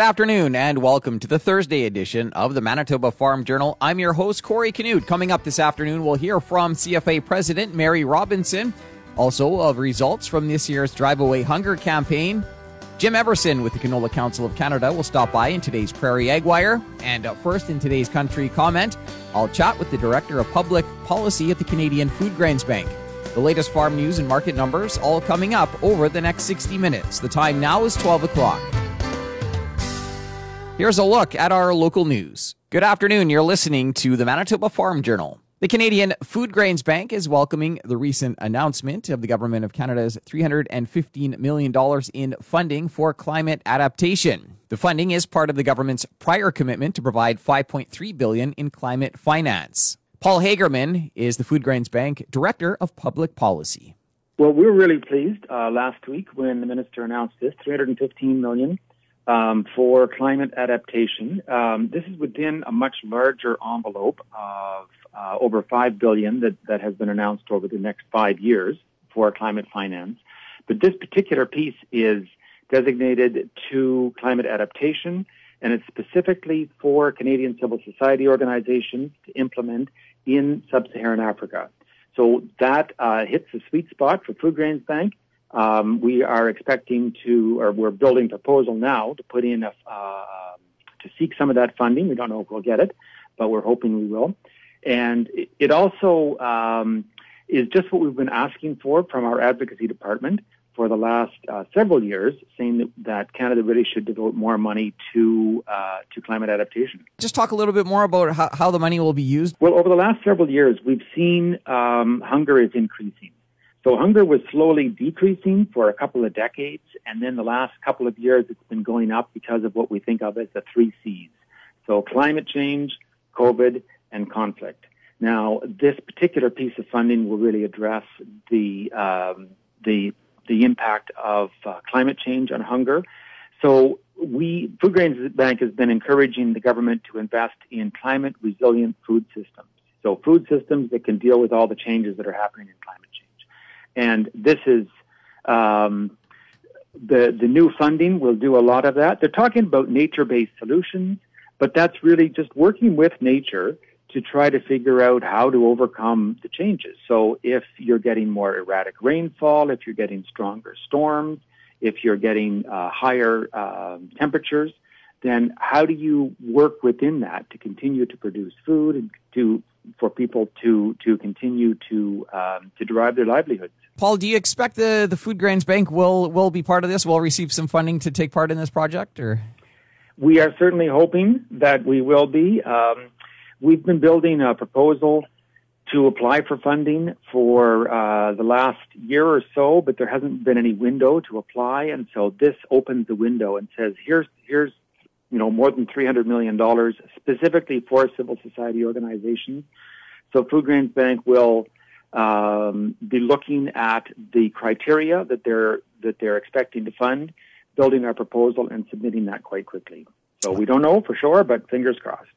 afternoon and welcome to the Thursday edition of the Manitoba Farm Journal. I'm your host, Corey Canute. Coming up this afternoon, we'll hear from CFA President Mary Robinson, also of results from this year's Drive Away Hunger campaign. Jim Everson with the Canola Council of Canada will stop by in today's Prairie Ag Wire. And first, in today's country comment, I'll chat with the Director of Public Policy at the Canadian Food Grains Bank. The latest farm news and market numbers all coming up over the next 60 minutes. The time now is 12 o'clock. Here's a look at our local news. Good afternoon. You're listening to the Manitoba Farm Journal. The Canadian Food Grains Bank is welcoming the recent announcement of the Government of Canada's $315 million in funding for climate adaptation. The funding is part of the government's prior commitment to provide 5.3 billion in climate finance. Paul Hagerman is the Food Grains Bank Director of Public Policy. Well, we were really pleased uh, last week when the minister announced this $315 million um, for climate adaptation. Um, this is within a much larger envelope of uh, over five billion that, that has been announced over the next five years for climate finance. But this particular piece is designated to climate adaptation, and it's specifically for Canadian civil society organizations to implement in sub-Saharan Africa. So that uh, hits the sweet spot for Food Grains Bank um, we are expecting to, or we're building proposal now to put in a, uh, to seek some of that funding. We don't know if we'll get it, but we're hoping we will. And it also um, is just what we've been asking for from our advocacy department for the last uh, several years, saying that, that, Canada really should devote more money to uh, to climate adaptation. Just talk a little bit more about how, how, the money will be used. Well, over the last several years, we've seen um, hunger is increasing. So hunger was slowly decreasing for a couple of decades, and then the last couple of years it's been going up because of what we think of as the three C's. So climate change, COVID, and conflict. Now, this particular piece of funding will really address the um, the the impact of uh, climate change on hunger. So we, Food Grains Bank has been encouraging the government to invest in climate resilient food systems. So food systems that can deal with all the changes that are happening in climate and this is um, the the new funding will do a lot of that. They're talking about nature-based solutions, but that's really just working with nature to try to figure out how to overcome the changes. So if you're getting more erratic rainfall, if you're getting stronger storms, if you're getting uh, higher uh, temperatures, then how do you work within that to continue to produce food and to for people to to continue to um, to derive their livelihoods? Paul, do you expect the, the Food Grains Bank will will be part of this? Will receive some funding to take part in this project, or? We are certainly hoping that we will be. Um, we've been building a proposal to apply for funding for uh, the last year or so, but there hasn't been any window to apply, and so this opens the window and says, "Here's here's you know more than three hundred million dollars specifically for civil society organizations." So Food Grains Bank will um, be looking at the criteria that they're that they're expecting to fund, building our proposal, and submitting that quite quickly. So we don't know for sure, but fingers crossed.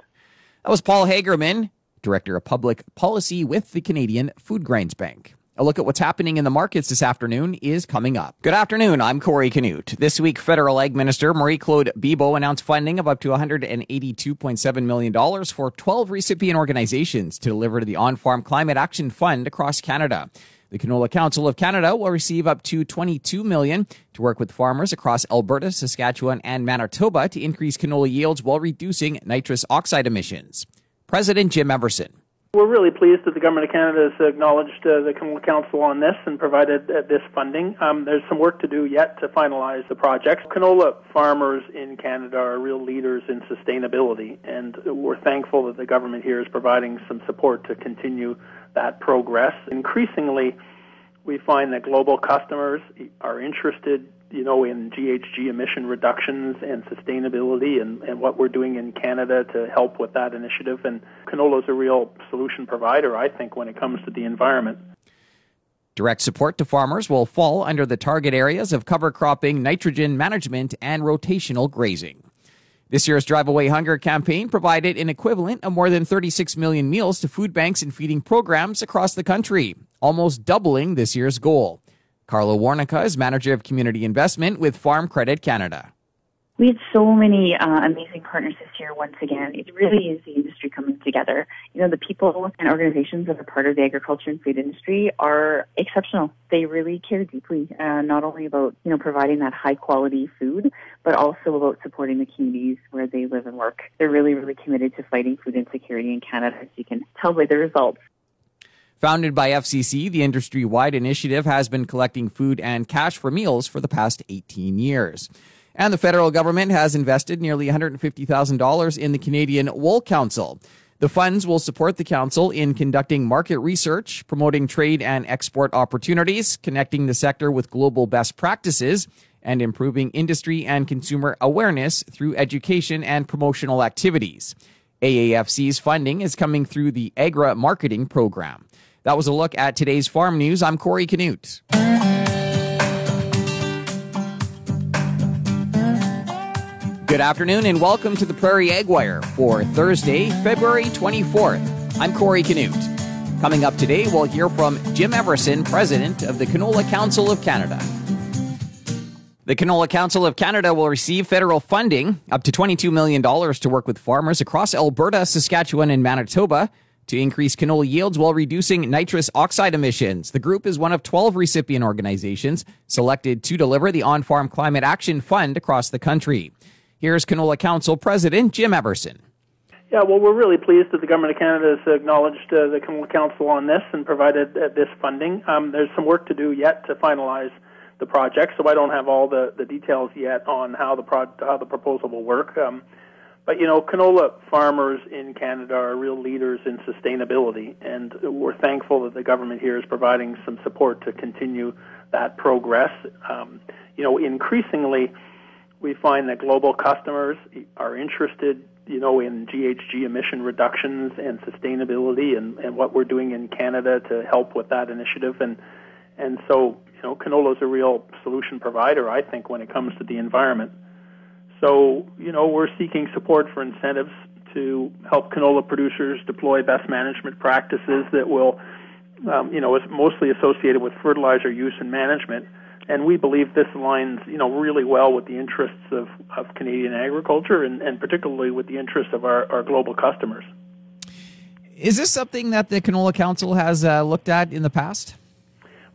That was Paul Hagerman, Director of Public Policy with the Canadian Food Grains Bank. A look at what's happening in the markets this afternoon is coming up. Good afternoon. I'm Corey Canute. This week, Federal Ag Minister Marie Claude Bibeau announced funding of up to $182.7 million for 12 recipient organizations to deliver to the On Farm Climate Action Fund across Canada. The Canola Council of Canada will receive up to 22 million to work with farmers across Alberta, Saskatchewan, and Manitoba to increase canola yields while reducing nitrous oxide emissions. President Jim Everson. We're really pleased that the Government of Canada has acknowledged uh, the Council on this and provided uh, this funding. Um, there's some work to do yet to finalize the project. Canola farmers in Canada are real leaders in sustainability, and we're thankful that the government here is providing some support to continue that progress. Increasingly, we find that global customers are interested you know, in GHG emission reductions and sustainability and, and what we're doing in Canada to help with that initiative. And canola is a real solution provider, I think, when it comes to the environment. Direct support to farmers will fall under the target areas of cover cropping, nitrogen management, and rotational grazing. This year's Drive Away Hunger campaign provided an equivalent of more than 36 million meals to food banks and feeding programs across the country, almost doubling this year's goal. Carla Warnica is Manager of Community Investment with Farm Credit Canada. We had so many uh, amazing partners this year once again. It really is the industry coming together. You know, the people and organizations that are part of the agriculture and food industry are exceptional. They really care deeply, uh, not only about, you know, providing that high quality food, but also about supporting the communities where they live and work. They're really, really committed to fighting food insecurity in Canada, as you can tell by the results. Founded by FCC, the industry wide initiative has been collecting food and cash for meals for the past 18 years. And the federal government has invested nearly $150,000 in the Canadian Wool Council. The funds will support the council in conducting market research, promoting trade and export opportunities, connecting the sector with global best practices, and improving industry and consumer awareness through education and promotional activities. AAFC's funding is coming through the AgriMarketing Program. That was a look at today's farm news. I'm Corey Canute. Good afternoon and welcome to the Prairie Ag Wire for Thursday, February 24th. I'm Corey Canute. Coming up today, we'll hear from Jim Everson, President of the Canola Council of Canada. The Canola Council of Canada will receive federal funding, up to $22 million, to work with farmers across Alberta, Saskatchewan, and Manitoba to increase canola yields while reducing nitrous oxide emissions. The group is one of 12 recipient organizations selected to deliver the On Farm Climate Action Fund across the country. Here's Canola Council President Jim Everson. Yeah, well, we're really pleased that the Government of Canada has acknowledged uh, the Canola Council on this and provided uh, this funding. Um, there's some work to do yet to finalize the project, so I don't have all the, the details yet on how the pro- how the proposal will work. Um, but you know, canola farmers in Canada are real leaders in sustainability, and we're thankful that the government here is providing some support to continue that progress. Um, you know, increasingly we find that global customers are interested, you know, in GHG emission reductions and sustainability and, and what we're doing in Canada to help with that initiative. And, and so, you know, canola is a real solution provider, I think, when it comes to the environment. So, you know, we're seeking support for incentives to help canola producers deploy best management practices that will, um, you know, is mostly associated with fertilizer use and management and we believe this aligns, you know, really well with the interests of, of Canadian agriculture and, and particularly with the interests of our, our global customers. Is this something that the Canola Council has uh, looked at in the past?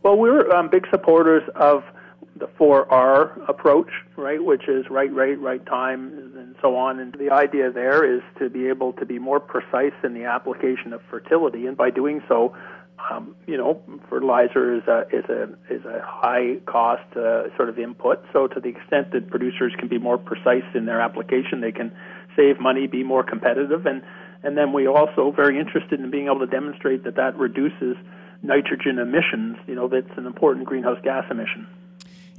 Well, we're um, big supporters of the 4R approach, right, which is right rate, right time, and so on. And the idea there is to be able to be more precise in the application of fertility, and by doing so, um, you know, fertilizer is a is a is a high cost uh, sort of input. So to the extent that producers can be more precise in their application, they can save money, be more competitive, and and then we also very interested in being able to demonstrate that that reduces nitrogen emissions. You know, that's an important greenhouse gas emission.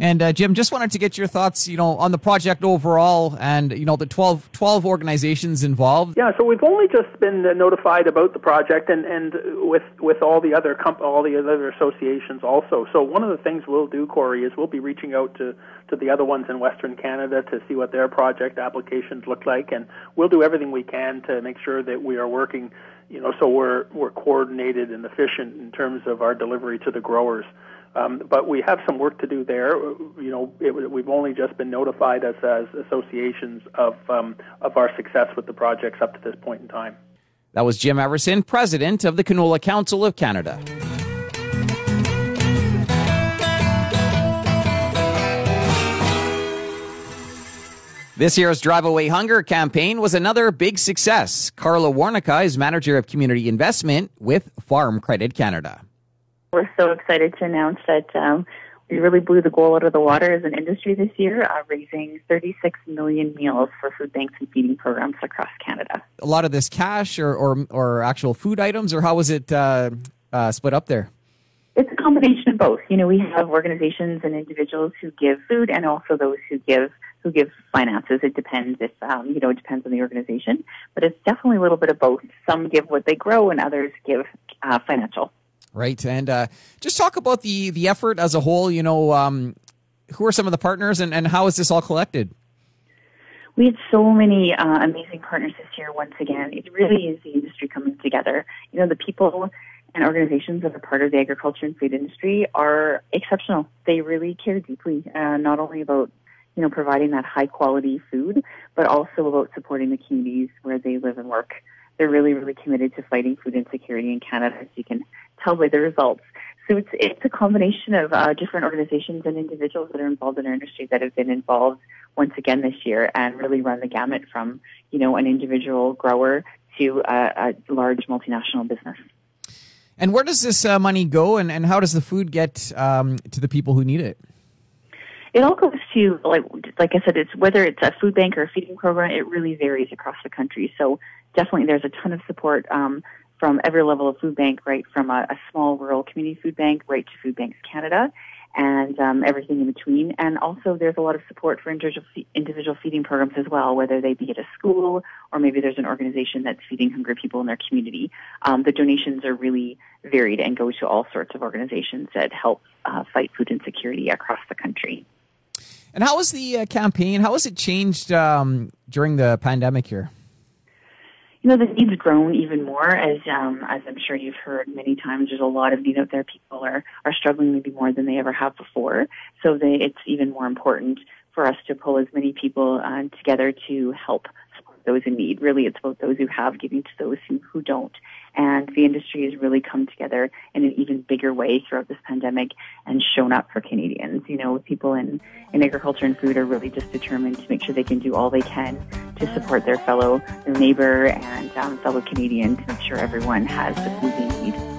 And uh, Jim, just wanted to get your thoughts, you know, on the project overall, and you know the 12, 12 organizations involved. Yeah, so we've only just been notified about the project, and, and with with all the other comp- all the other associations also. So one of the things we'll do, Corey, is we'll be reaching out to to the other ones in Western Canada to see what their project applications look like, and we'll do everything we can to make sure that we are working, you know, so we're we're coordinated and efficient in terms of our delivery to the growers. Um, but we have some work to do there. You know, it, we've only just been notified as, as associations of um, of our success with the projects up to this point in time. That was Jim Everson, president of the Canola Council of Canada. This year's Drive Away Hunger campaign was another big success. Carla Warnica is manager of community investment with Farm Credit Canada. We're so excited to announce that um, we really blew the goal out of the water as an industry this year, uh, raising 36 million meals for food banks and feeding programs across Canada. A lot of this cash or, or, or actual food items, or how was it uh, uh, split up there? It's a combination of both. You know, we have organizations and individuals who give food, and also those who give who give finances. It depends if um, you know it depends on the organization, but it's definitely a little bit of both. Some give what they grow, and others give uh, financial right? And uh, just talk about the the effort as a whole. You know, um, who are some of the partners, and, and how is this all collected? We had so many uh, amazing partners this year. Once again, it really is the industry coming together. You know, the people and organizations that are part of the agriculture and food industry are exceptional. They really care deeply, uh, not only about you know, providing that high quality food, but also about supporting the communities where they live and work. They're really, really committed to fighting food insecurity in Canada, as you can tell by the results. So it's, it's a combination of uh, different organizations and individuals that are involved in our industry that have been involved once again this year and really run the gamut from, you know, an individual grower to a, a large multinational business. And where does this uh, money go, and, and how does the food get um, to the people who need it? It all goes to like like I said, it's whether it's a food bank or a feeding program. It really varies across the country. So definitely, there's a ton of support um, from every level of food bank, right from a, a small rural community food bank right to Food Banks Canada, and um, everything in between. And also, there's a lot of support for individual, feeding programs as well, whether they be at a school or maybe there's an organization that's feeding hungry people in their community. Um, the donations are really varied and go to all sorts of organizations that help uh, fight food insecurity across the country. And how was the uh, campaign? How has it changed um, during the pandemic here? You know, the need's grown even more as, um, as I'm sure you've heard many times. There's a lot of need out there. People are, are struggling maybe more than they ever have before. So they, it's even more important for us to pull as many people uh, together to help those in need. Really, it's about those who have giving to those who, who don't. And the industry has really come together in an even bigger way throughout this pandemic and shown up for Canadians. You know, people in, in agriculture and food are really just determined to make sure they can do all they can to support their fellow, their neighbor and um, fellow Canadian to make sure everyone has the food they need.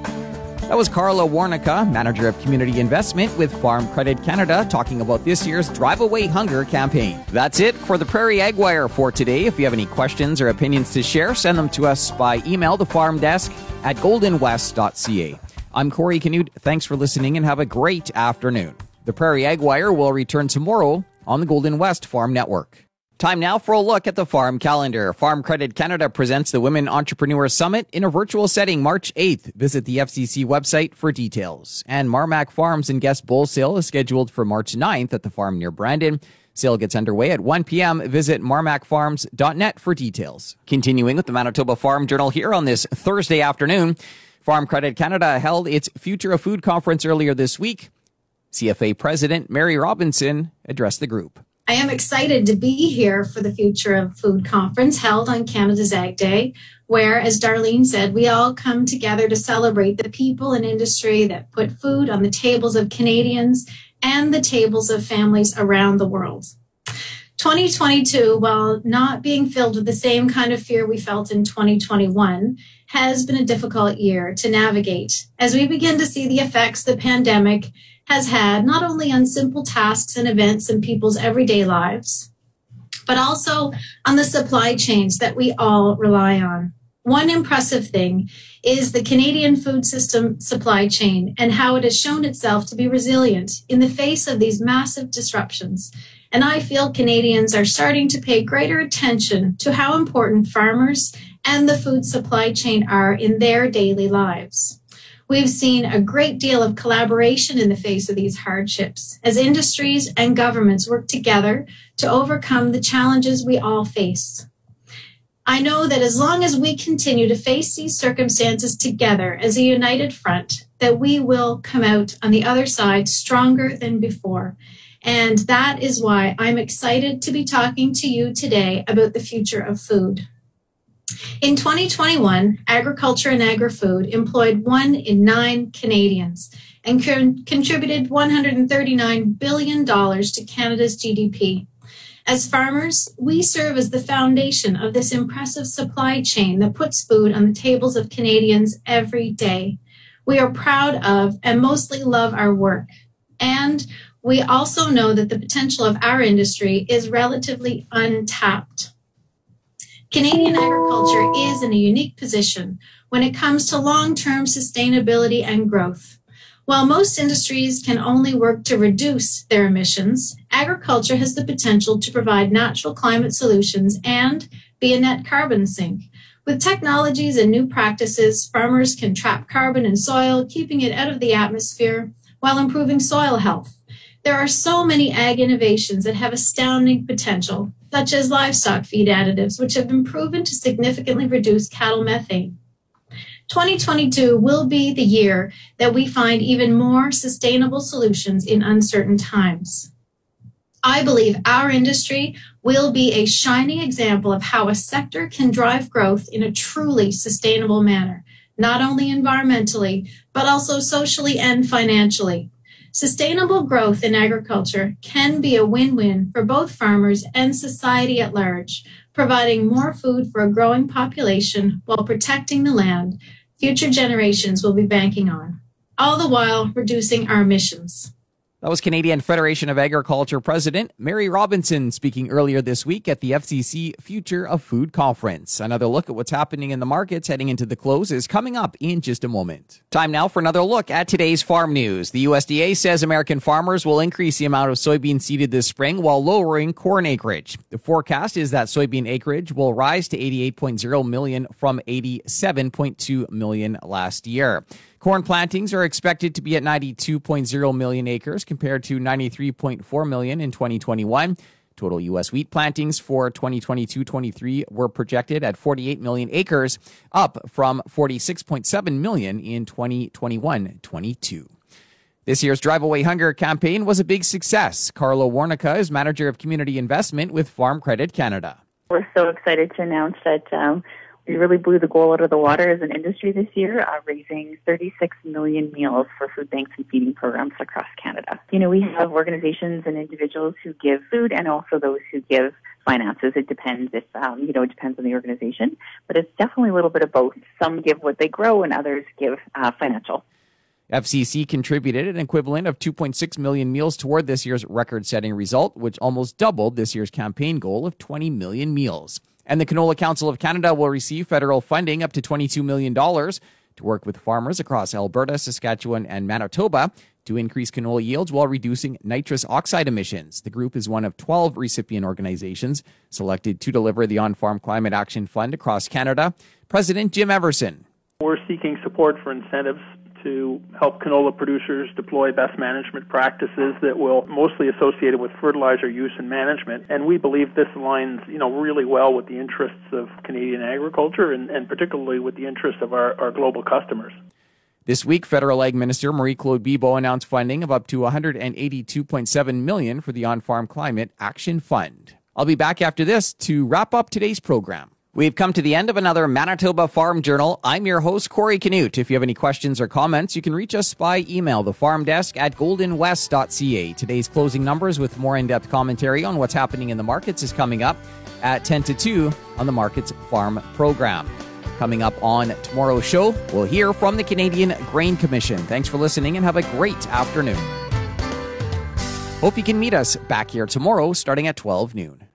That was Carla Warnica, Manager of Community Investment with Farm Credit Canada, talking about this year's Drive Away Hunger campaign. That's it for the Prairie Ag Wire for today. If you have any questions or opinions to share, send them to us by email to farmdesk at goldenwest.ca. I'm Corey Canute. Thanks for listening and have a great afternoon. The Prairie Ag Wire will return tomorrow on the Golden West Farm Network. Time now for a look at the farm calendar. Farm Credit Canada presents the Women Entrepreneur Summit in a virtual setting March 8th. Visit the FCC website for details. And Marmac Farms and Guest Bull Sale is scheduled for March 9th at the farm near Brandon. Sale gets underway at 1 p.m. Visit marmacfarms.net for details. Continuing with the Manitoba Farm Journal here on this Thursday afternoon, Farm Credit Canada held its Future of Food conference earlier this week. CFA President Mary Robinson addressed the group. I am excited to be here for the Future of Food conference held on Canada's Ag Day, where, as Darlene said, we all come together to celebrate the people and industry that put food on the tables of Canadians and the tables of families around the world. 2022, while not being filled with the same kind of fear we felt in 2021, has been a difficult year to navigate as we begin to see the effects the pandemic has had not only on simple tasks and events in people's everyday lives, but also on the supply chains that we all rely on. One impressive thing is the Canadian food system supply chain and how it has shown itself to be resilient in the face of these massive disruptions. And I feel Canadians are starting to pay greater attention to how important farmers and the food supply chain are in their daily lives. We've seen a great deal of collaboration in the face of these hardships as industries and governments work together to overcome the challenges we all face. I know that as long as we continue to face these circumstances together as a united front, that we will come out on the other side stronger than before. And that is why I'm excited to be talking to you today about the future of food. In 2021, agriculture and agri-food employed one in nine Canadians and con- contributed $139 billion to Canada's GDP. As farmers, we serve as the foundation of this impressive supply chain that puts food on the tables of Canadians every day. We are proud of and mostly love our work. And we also know that the potential of our industry is relatively untapped. Canadian agriculture is in a unique position when it comes to long-term sustainability and growth. While most industries can only work to reduce their emissions, agriculture has the potential to provide natural climate solutions and be a net carbon sink. With technologies and new practices, farmers can trap carbon in soil, keeping it out of the atmosphere while improving soil health. There are so many ag innovations that have astounding potential, such as livestock feed additives, which have been proven to significantly reduce cattle methane. 2022 will be the year that we find even more sustainable solutions in uncertain times. I believe our industry will be a shining example of how a sector can drive growth in a truly sustainable manner, not only environmentally, but also socially and financially. Sustainable growth in agriculture can be a win win for both farmers and society at large, providing more food for a growing population while protecting the land future generations will be banking on, all the while reducing our emissions. That was Canadian Federation of Agriculture President Mary Robinson speaking earlier this week at the FCC Future of Food Conference. Another look at what's happening in the markets heading into the close is coming up in just a moment. Time now for another look at today's farm news. The USDA says American farmers will increase the amount of soybean seeded this spring while lowering corn acreage. The forecast is that soybean acreage will rise to 88.0 million from 87.2 million last year. Corn plantings are expected to be at 92.0 million acres compared to 93.4 million in 2021. Total U.S. wheat plantings for 2022 23 were projected at 48 million acres, up from 46.7 million in 2021 22. This year's Drive Away Hunger campaign was a big success. Carla Warnica is manager of community investment with Farm Credit Canada. We're so excited to announce that um, we really blew the goal out of the water as an industry this year, uh, raising 36 million meals for food banks and feeding programs across Canada. You know, we have organizations and individuals who give food and also those who give finances. It depends if, um, you know, it depends on the organization, but it's definitely a little bit of both. Some give what they grow and others give uh, financial. FCC contributed an equivalent of 2.6 million meals toward this year's record setting result, which almost doubled this year's campaign goal of 20 million meals. And the Canola Council of Canada will receive federal funding up to $22 million to work with farmers across Alberta, Saskatchewan, and Manitoba to increase canola yields while reducing nitrous oxide emissions. The group is one of 12 recipient organizations selected to deliver the On Farm Climate Action Fund across Canada. President Jim Everson. We're seeking support for incentives to help canola producers deploy best management practices that will mostly associated with fertilizer use and management. And we believe this aligns, you know, really well with the interests of Canadian agriculture and, and particularly with the interests of our, our global customers. This week, Federal Ag Minister Marie-Claude Bibeau announced funding of up to 182.7 million for the On-Farm Climate Action Fund. I'll be back after this to wrap up today's program. We've come to the end of another Manitoba Farm Journal. I'm your host, Corey Canute. If you have any questions or comments, you can reach us by email, the farm desk at goldenwest.ca. Today's closing numbers with more in depth commentary on what's happening in the markets is coming up at 10 to 2 on the Markets Farm program. Coming up on tomorrow's show, we'll hear from the Canadian Grain Commission. Thanks for listening and have a great afternoon. Hope you can meet us back here tomorrow starting at 12 noon.